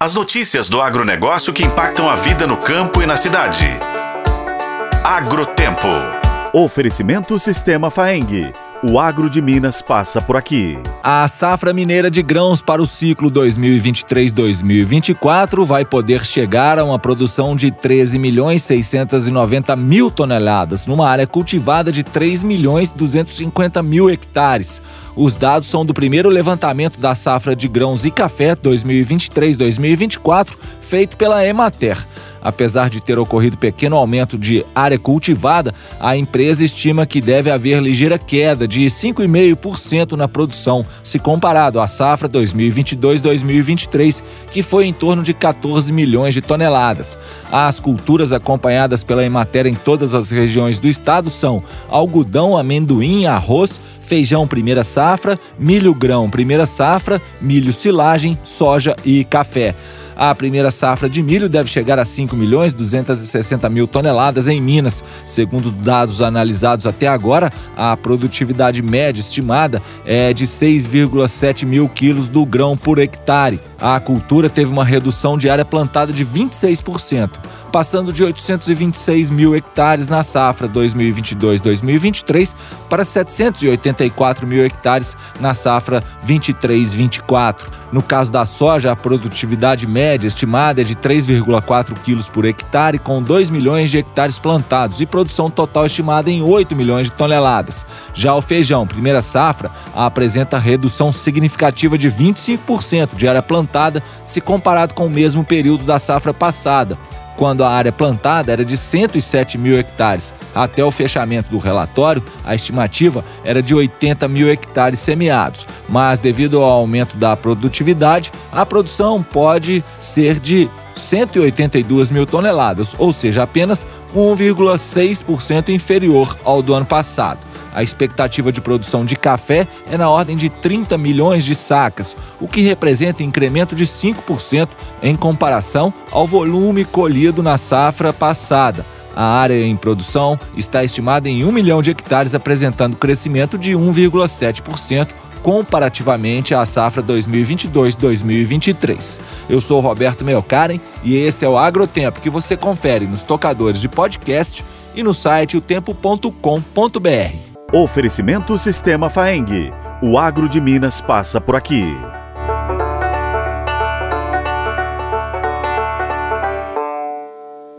As notícias do agronegócio que impactam a vida no campo e na cidade. Agrotempo. Oferecimento Sistema Faeng. O agro de Minas passa por aqui. A safra mineira de grãos para o ciclo 2023-2024 vai poder chegar a uma produção de 13 milhões 690 mil toneladas, numa área cultivada de 3 milhões 250 mil hectares. Os dados são do primeiro levantamento da safra de grãos e café 2023-2024, feito pela Emater. Apesar de ter ocorrido pequeno aumento de área cultivada, a empresa estima que deve haver ligeira queda de 5,5% na produção, se comparado à safra 2022-2023, que foi em torno de 14 milhões de toneladas. As culturas acompanhadas pela Emater em todas as regiões do estado são algodão, amendoim, arroz, feijão primeira safra, milho grão primeira safra, milho silagem, soja e café. A primeira safra de milho deve chegar a 5 milhões 260 mil toneladas em Minas. Segundo dados analisados até agora, a produtividade média estimada é de 6,7 mil quilos do grão por hectare. A cultura teve uma redução de área plantada de 26%, passando de 826 mil hectares na safra 2022-2023 para 784 mil hectares na safra 23-24. No caso da soja, a produtividade média estimada é de 3,4 quilos por hectare, com 2 milhões de hectares plantados e produção total estimada em 8 milhões de toneladas. Já o feijão, primeira safra, apresenta redução significativa de 25% de área plantada plantada se comparado com o mesmo período da safra passada, quando a área plantada era de 107 mil hectares. Até o fechamento do relatório, a estimativa era de 80 mil hectares semeados, mas devido ao aumento da produtividade, a produção pode ser de 182 mil toneladas, ou seja, apenas 1,6% inferior ao do ano passado. A expectativa de produção de café é na ordem de 30 milhões de sacas, o que representa incremento de 5% em comparação ao volume colhido na safra passada. A área em produção está estimada em 1 milhão de hectares, apresentando crescimento de 1,7% comparativamente à safra 2022-2023. Eu sou Roberto Meocaren e esse é o Agrotempo que você confere nos tocadores de podcast e no site otempo.com.br. Oferecimento Sistema Faeng. O agro de Minas passa por aqui.